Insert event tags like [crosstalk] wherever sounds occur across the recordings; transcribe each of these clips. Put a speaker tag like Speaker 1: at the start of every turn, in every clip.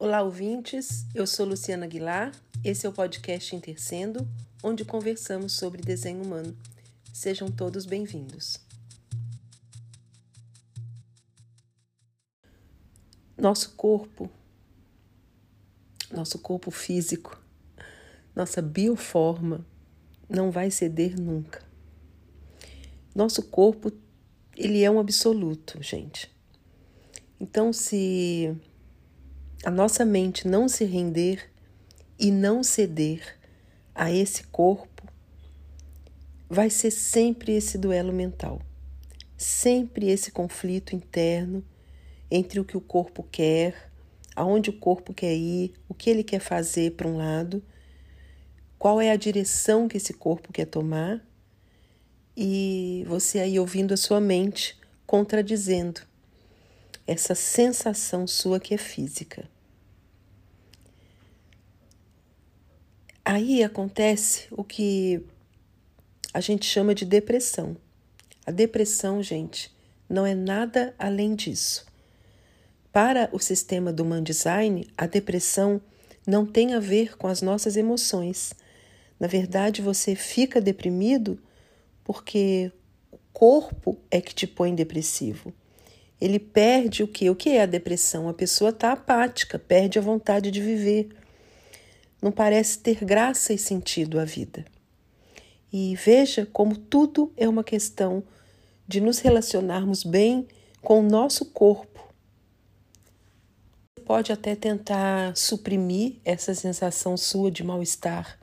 Speaker 1: Olá, ouvintes. Eu sou Luciana Aguilar. Esse é o podcast Intercendo, onde conversamos sobre desenho humano. Sejam todos bem-vindos. Nosso corpo, nosso corpo físico, nossa bioforma não vai ceder nunca. Nosso corpo, ele é um absoluto, gente. Então, se a nossa mente não se render e não ceder a esse corpo, vai ser sempre esse duelo mental, sempre esse conflito interno entre o que o corpo quer, aonde o corpo quer ir, o que ele quer fazer para um lado, qual é a direção que esse corpo quer tomar, e você aí ouvindo a sua mente contradizendo essa sensação sua que é física. Aí acontece o que a gente chama de depressão. A depressão, gente, não é nada além disso. Para o sistema do Human Design, a depressão não tem a ver com as nossas emoções. Na verdade, você fica deprimido porque o corpo é que te põe depressivo ele perde o que? O que é a depressão? A pessoa está apática, perde a vontade de viver. Não parece ter graça e sentido a vida. E veja como tudo é uma questão de nos relacionarmos bem com o nosso corpo. Você pode até tentar suprimir essa sensação sua de mal-estar,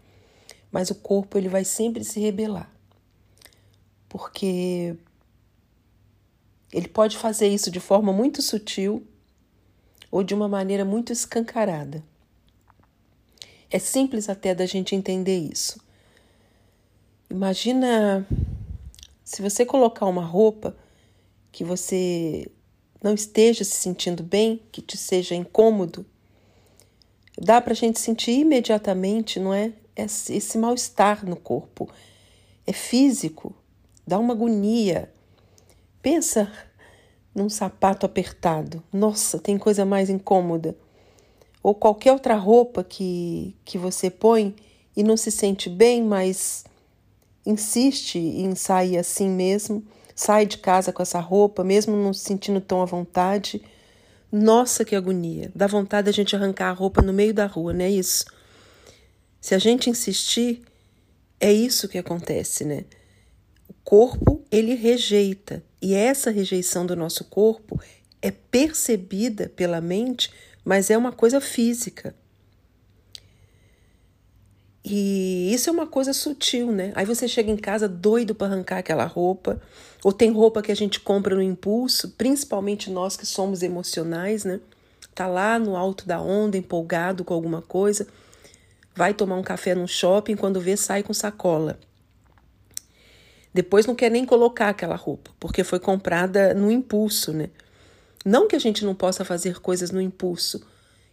Speaker 1: mas o corpo ele vai sempre se rebelar. Porque ele pode fazer isso de forma muito sutil ou de uma maneira muito escancarada. É simples até da gente entender isso. Imagina se você colocar uma roupa que você não esteja se sentindo bem, que te seja incômodo, dá para a gente sentir imediatamente, não é? Esse mal-estar no corpo. É físico, dá uma agonia, Pensa num sapato apertado. Nossa, tem coisa mais incômoda. Ou qualquer outra roupa que, que você põe e não se sente bem, mas insiste em sair assim mesmo. Sai de casa com essa roupa, mesmo não se sentindo tão à vontade. Nossa, que agonia! Dá vontade a gente arrancar a roupa no meio da rua, não é isso? Se a gente insistir, é isso que acontece, né? O corpo, ele rejeita. E essa rejeição do nosso corpo é percebida pela mente, mas é uma coisa física. E isso é uma coisa sutil, né? Aí você chega em casa doido para arrancar aquela roupa, ou tem roupa que a gente compra no impulso, principalmente nós que somos emocionais, né? Tá lá no alto da onda, empolgado com alguma coisa, vai tomar um café no shopping, quando vê sai com sacola. Depois não quer nem colocar aquela roupa, porque foi comprada no impulso, né? Não que a gente não possa fazer coisas no impulso.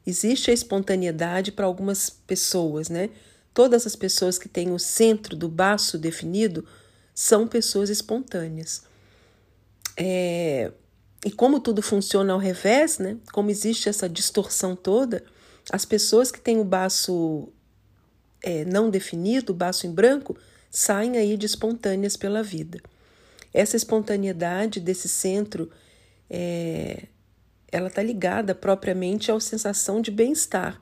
Speaker 1: Existe a espontaneidade para algumas pessoas, né? Todas as pessoas que têm o centro do baço definido são pessoas espontâneas. É... E como tudo funciona ao revés, né? Como existe essa distorção toda, as pessoas que têm o baço é, não definido, o baço em branco, saem aí de espontâneas pela vida. Essa espontaneidade desse centro, é, ela está ligada propriamente à sensação de bem-estar.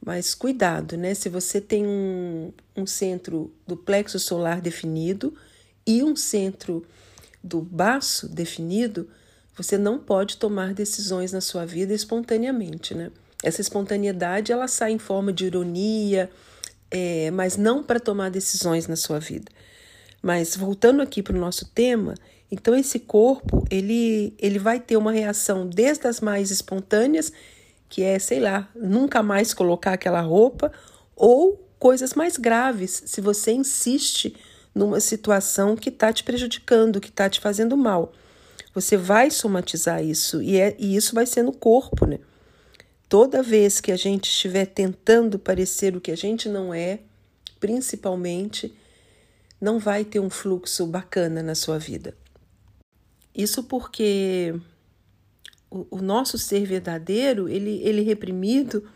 Speaker 1: Mas cuidado, né? Se você tem um, um centro do plexo solar definido e um centro do baço definido, você não pode tomar decisões na sua vida espontaneamente, né? Essa espontaneidade ela sai em forma de ironia, é, mas não para tomar decisões na sua vida. Mas voltando aqui para o nosso tema, então esse corpo ele, ele vai ter uma reação desde as mais espontâneas, que é, sei lá, nunca mais colocar aquela roupa, ou coisas mais graves, se você insiste numa situação que está te prejudicando, que está te fazendo mal. Você vai somatizar isso, e, é, e isso vai ser no corpo, né? Toda vez que a gente estiver tentando parecer o que a gente não é, principalmente, não vai ter um fluxo bacana na sua vida. Isso porque o, o nosso ser verdadeiro, ele, ele reprimido,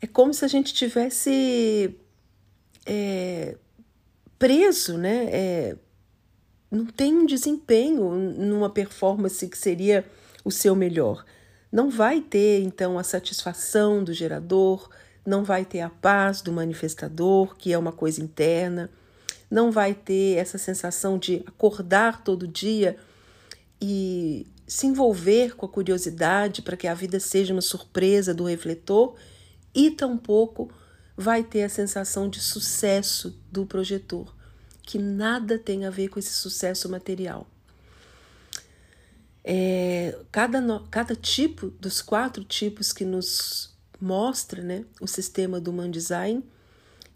Speaker 1: é como se a gente tivesse é, preso, né? É, não tem um desempenho numa performance que seria o seu melhor. Não vai ter, então, a satisfação do gerador, não vai ter a paz do manifestador, que é uma coisa interna, não vai ter essa sensação de acordar todo dia e se envolver com a curiosidade para que a vida seja uma surpresa do refletor, e tampouco vai ter a sensação de sucesso do projetor, que nada tem a ver com esse sucesso material. É, cada, cada tipo dos quatro tipos que nos mostra né, o sistema do Man Design,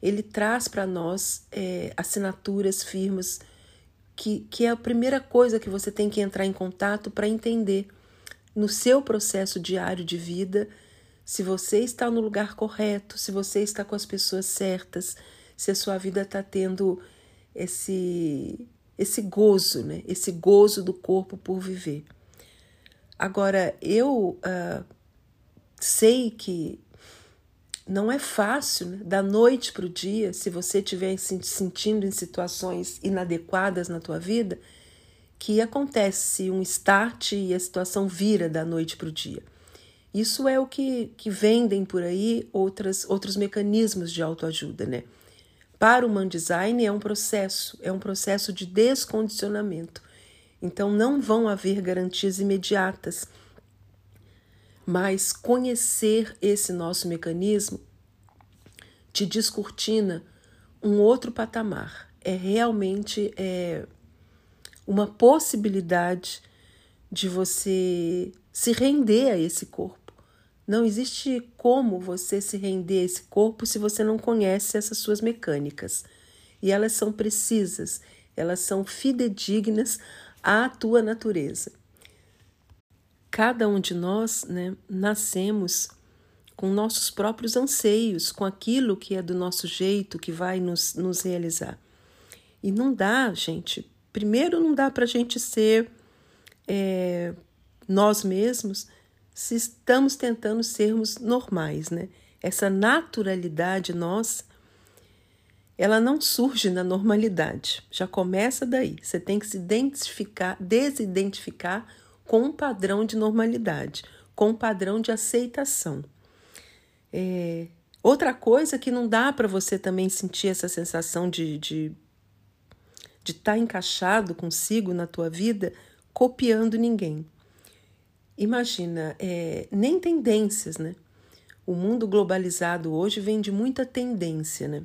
Speaker 1: ele traz para nós é, assinaturas, firmas, que, que é a primeira coisa que você tem que entrar em contato para entender no seu processo diário de vida se você está no lugar correto, se você está com as pessoas certas, se a sua vida está tendo esse esse gozo, né? Esse gozo do corpo por viver. Agora eu uh, sei que não é fácil, né? da noite para o dia, se você estiver se sentindo em situações inadequadas na tua vida, que acontece um start e a situação vira da noite para o dia. Isso é o que, que vendem por aí outras, outros mecanismos de autoajuda, né? Para o Man Design é um processo, é um processo de descondicionamento. Então não vão haver garantias imediatas mas conhecer esse nosso mecanismo te descortina um outro patamar. É realmente é, uma possibilidade de você se render a esse corpo. Não existe como você se render a esse corpo se você não conhece essas suas mecânicas. E elas são precisas, elas são fidedignas à tua natureza cada um de nós né, nascemos com nossos próprios anseios, com aquilo que é do nosso jeito, que vai nos, nos realizar. E não dá, gente. Primeiro, não dá para a gente ser é, nós mesmos se estamos tentando sermos normais, né? Essa naturalidade nossa, ela não surge na normalidade. Já começa daí. Você tem que se identificar, desidentificar com um padrão de normalidade, com um padrão de aceitação. É, outra coisa que não dá para você também sentir essa sensação de de estar tá encaixado consigo na tua vida, copiando ninguém. Imagina, é, nem tendências, né? O mundo globalizado hoje vem de muita tendência, né?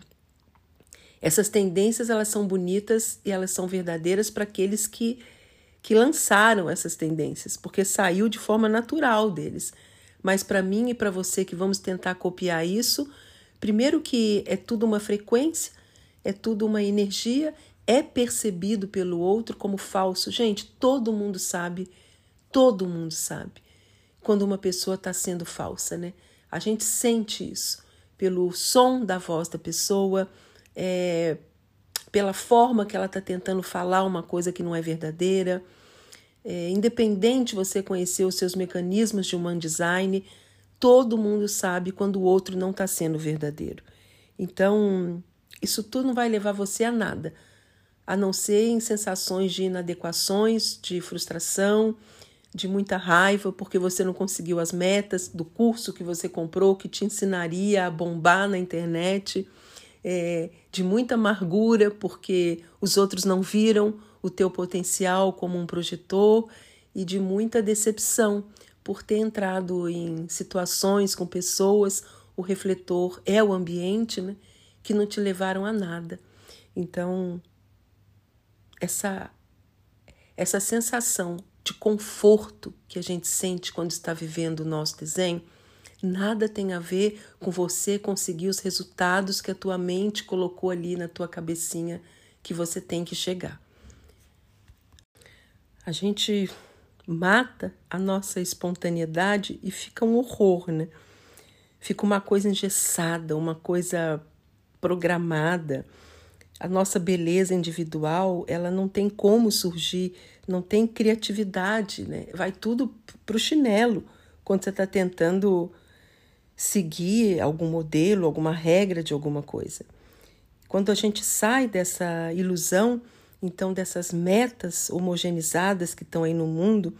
Speaker 1: Essas tendências elas são bonitas e elas são verdadeiras para aqueles que que lançaram essas tendências, porque saiu de forma natural deles. Mas para mim e para você que vamos tentar copiar isso, primeiro que é tudo uma frequência, é tudo uma energia, é percebido pelo outro como falso. Gente, todo mundo sabe, todo mundo sabe quando uma pessoa está sendo falsa, né? A gente sente isso pelo som da voz da pessoa, é, pela forma que ela está tentando falar uma coisa que não é verdadeira. É, independente você conhecer os seus mecanismos de human design, todo mundo sabe quando o outro não está sendo verdadeiro. Então, isso tudo não vai levar você a nada, a não ser em sensações de inadequações, de frustração, de muita raiva porque você não conseguiu as metas do curso que você comprou que te ensinaria a bombar na internet é, de muita amargura, porque os outros não viram o teu potencial como um projetor, e de muita decepção por ter entrado em situações com pessoas, o refletor é o ambiente, né, que não te levaram a nada. Então, essa essa sensação de conforto que a gente sente quando está vivendo o nosso desenho Nada tem a ver com você conseguir os resultados que a tua mente colocou ali na tua cabecinha que você tem que chegar. A gente mata a nossa espontaneidade e fica um horror, né? Fica uma coisa engessada, uma coisa programada. A nossa beleza individual, ela não tem como surgir, não tem criatividade, né? Vai tudo para o chinelo quando você está tentando seguir algum modelo, alguma regra de alguma coisa. Quando a gente sai dessa ilusão, então dessas metas homogeneizadas que estão aí no mundo,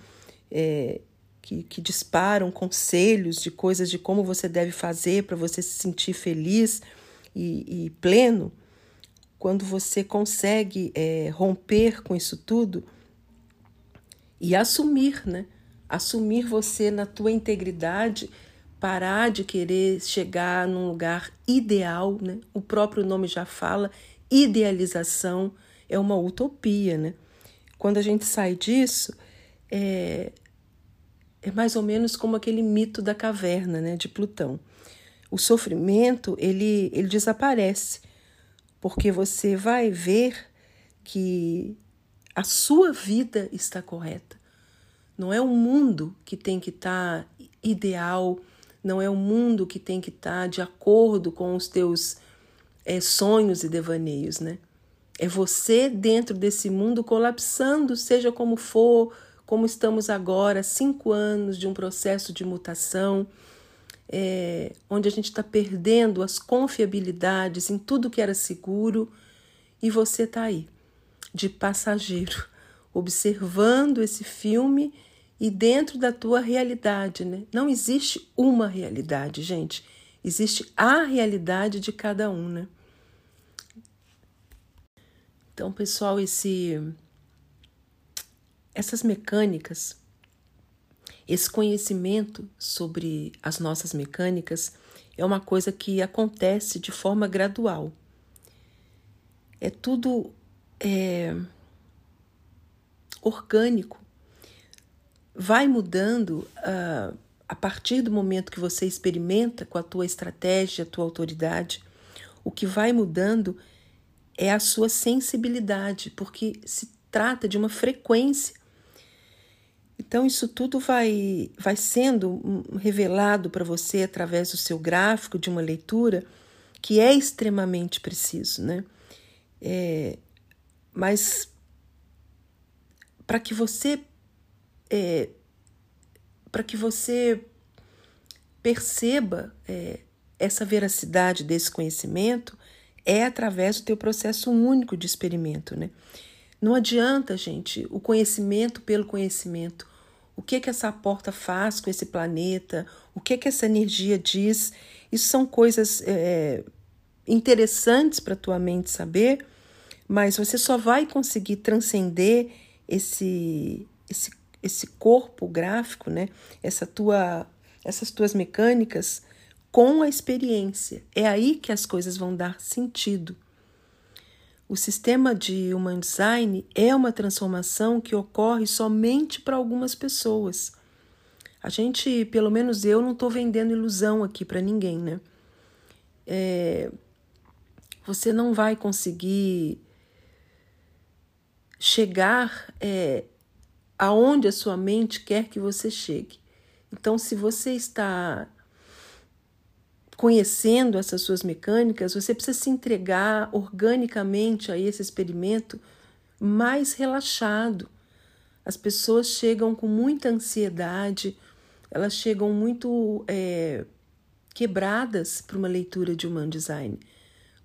Speaker 1: é, que, que disparam conselhos de coisas de como você deve fazer para você se sentir feliz e, e pleno, quando você consegue é, romper com isso tudo e assumir, né? Assumir você na tua integridade, parar de querer chegar num lugar ideal, né? O próprio nome já fala, idealização é uma utopia, né? Quando a gente sai disso, é, é mais ou menos como aquele mito da caverna, né, de Plutão. O sofrimento, ele, ele desaparece porque você vai ver que a sua vida está correta. Não é o mundo que tem que estar tá ideal, não é o mundo que tem que estar tá de acordo com os teus é, sonhos e devaneios, né? É você dentro desse mundo colapsando, seja como for, como estamos agora, cinco anos de um processo de mutação é, onde a gente está perdendo as confiabilidades em tudo que era seguro e você está aí, de passageiro, [laughs] observando esse filme e dentro da tua realidade, né? Não existe uma realidade, gente. Existe a realidade de cada um, né? Então, pessoal, esse essas mecânicas esse conhecimento sobre as nossas mecânicas é uma coisa que acontece de forma gradual. É tudo é, orgânico. Vai mudando uh, a partir do momento que você experimenta com a tua estratégia, a tua autoridade. O que vai mudando é a sua sensibilidade, porque se trata de uma frequência então, isso tudo vai, vai sendo revelado para você através do seu gráfico de uma leitura que é extremamente preciso, né? É, mas para que você é, para que você perceba é, essa veracidade desse conhecimento é através do teu processo único de experimento, né? Não adianta, gente, o conhecimento pelo conhecimento o que que essa porta faz com esse planeta, o que que essa energia diz. Isso são coisas é, interessantes para tua mente saber, mas você só vai conseguir transcender esse esse esse corpo gráfico, né? Essa tua essas tuas mecânicas com a experiência. É aí que as coisas vão dar sentido. O sistema de Human Design é uma transformação que ocorre somente para algumas pessoas. A gente, pelo menos eu, não estou vendendo ilusão aqui para ninguém, né? É, você não vai conseguir chegar é, aonde a sua mente quer que você chegue. Então, se você está conhecendo essas suas mecânicas, você precisa se entregar organicamente a esse experimento mais relaxado. As pessoas chegam com muita ansiedade, elas chegam muito é, quebradas para uma leitura de Human Design,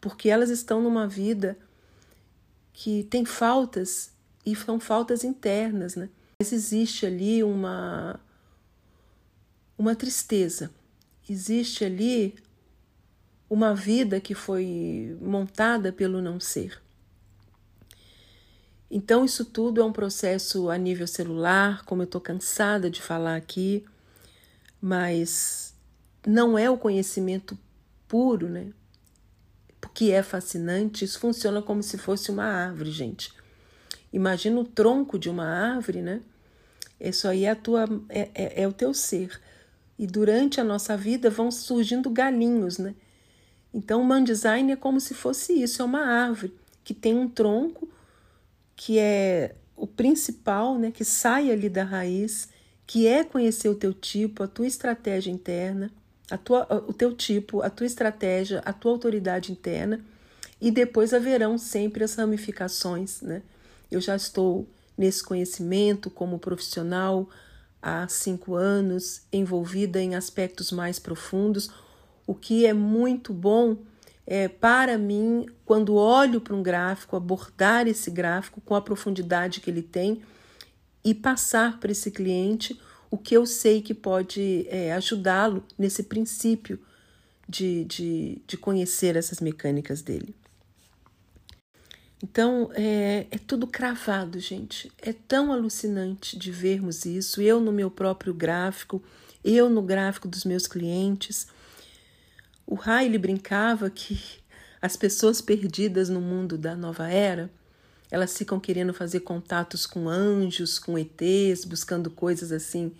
Speaker 1: porque elas estão numa vida que tem faltas e são faltas internas, né? Mas existe ali uma uma tristeza, existe ali uma vida que foi montada pelo não ser. Então, isso tudo é um processo a nível celular, como eu estou cansada de falar aqui, mas não é o conhecimento puro, né? Que é fascinante, isso funciona como se fosse uma árvore, gente. Imagina o tronco de uma árvore, né? Isso aí é, a tua, é, é, é o teu ser. E durante a nossa vida vão surgindo galinhos, né? Então, o man design é como se fosse isso: é uma árvore que tem um tronco que é o principal, né, que sai ali da raiz, que é conhecer o teu tipo, a tua estratégia interna, a tua, o teu tipo, a tua estratégia, a tua autoridade interna. e depois haverão sempre as ramificações, né? Eu já estou nesse conhecimento como profissional há cinco anos, envolvida em aspectos mais profundos, o que é muito bom é, para mim, quando olho para um gráfico, abordar esse gráfico com a profundidade que ele tem e passar para esse cliente o que eu sei que pode é, ajudá-lo nesse princípio de, de, de conhecer essas mecânicas dele. Então, é, é, tudo cravado, gente. É tão alucinante de vermos isso. Eu no meu próprio gráfico, eu no gráfico dos meus clientes. O Riley brincava que as pessoas perdidas no mundo da nova era, elas ficam querendo fazer contatos com anjos, com ETs, buscando coisas assim,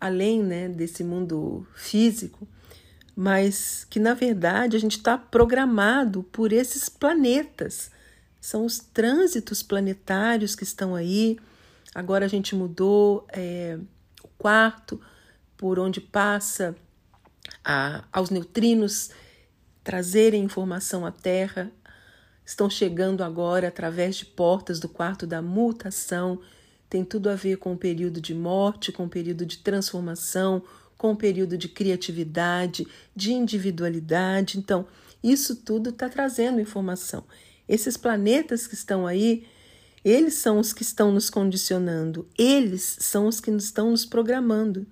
Speaker 1: além né, desse mundo físico mas que na verdade a gente está programado por esses planetas. São os trânsitos planetários que estão aí. Agora a gente mudou é, o quarto por onde passa a, aos neutrinos trazerem informação à Terra. Estão chegando agora através de portas do quarto da mutação. Tem tudo a ver com o período de morte, com o período de transformação, com um período de criatividade, de individualidade. Então, isso tudo está trazendo informação. Esses planetas que estão aí, eles são os que estão nos condicionando, eles são os que estão nos programando.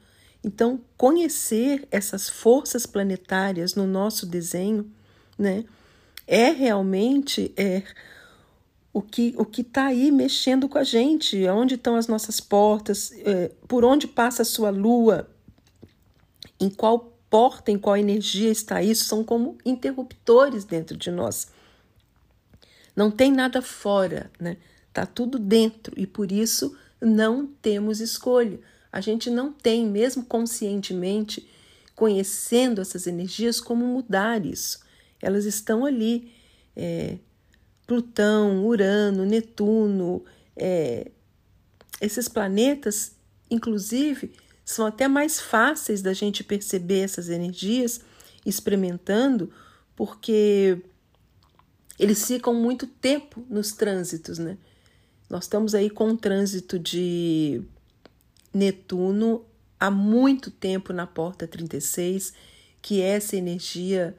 Speaker 1: Então, conhecer essas forças planetárias no nosso desenho, né, é realmente é, o que o que está aí mexendo com a gente, onde estão as nossas portas, é, por onde passa a sua lua, em qual porta, em qual energia está isso, são como interruptores dentro de nós. Não tem nada fora, né? Tá tudo dentro e por isso não temos escolha. A gente não tem, mesmo conscientemente, conhecendo essas energias, como mudar isso. Elas estão ali. É, Plutão, Urano, Netuno, é, esses planetas, inclusive, são até mais fáceis da gente perceber essas energias experimentando, porque eles ficam muito tempo nos trânsitos, né? Nós estamos aí com um trânsito de Netuno há muito tempo na porta 36, que é essa energia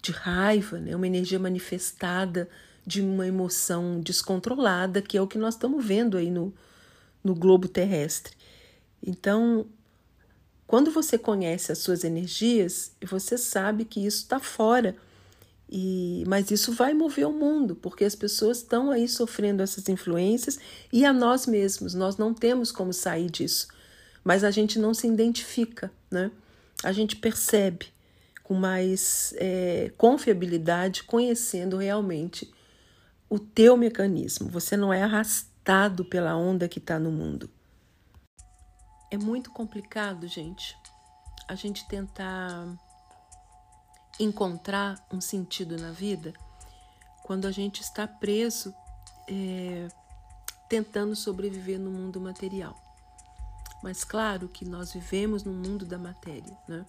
Speaker 1: de raiva, né? uma energia manifestada de uma emoção descontrolada, que é o que nós estamos vendo aí no, no globo terrestre. Então, quando você conhece as suas energias, você sabe que isso está fora. E, mas isso vai mover o mundo, porque as pessoas estão aí sofrendo essas influências e a nós mesmos, nós não temos como sair disso. Mas a gente não se identifica, né? A gente percebe com mais é, confiabilidade, conhecendo realmente o teu mecanismo. Você não é arrastado pela onda que está no mundo. É muito complicado, gente, a gente tentar encontrar um sentido na vida quando a gente está preso é, tentando sobreviver no mundo material. Mas claro que nós vivemos no mundo da matéria, né?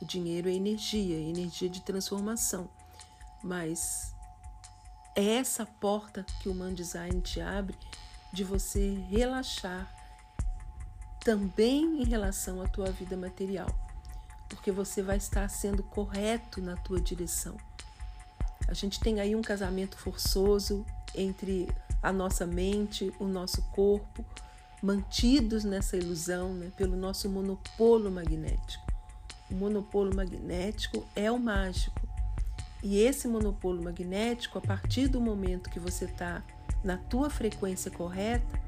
Speaker 1: O dinheiro é energia, é energia de transformação. Mas é essa porta que o Man Design te abre de você relaxar também em relação à tua vida material, porque você vai estar sendo correto na tua direção. A gente tem aí um casamento forçoso entre a nossa mente, o nosso corpo, mantidos nessa ilusão né, pelo nosso monopolo magnético. O monopolo magnético é o mágico. E esse monopolo magnético, a partir do momento que você está na tua frequência correta,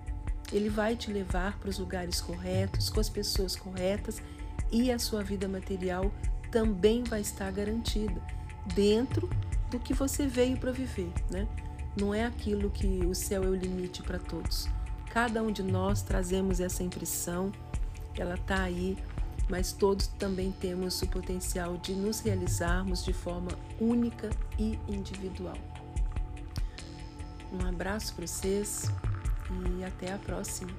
Speaker 1: ele vai te levar para os lugares corretos, com as pessoas corretas e a sua vida material também vai estar garantida dentro do que você veio para viver, né? Não é aquilo que o céu é o limite para todos. Cada um de nós trazemos essa impressão, ela está aí, mas todos também temos o potencial de nos realizarmos de forma única e individual. Um abraço para vocês e até a próxima.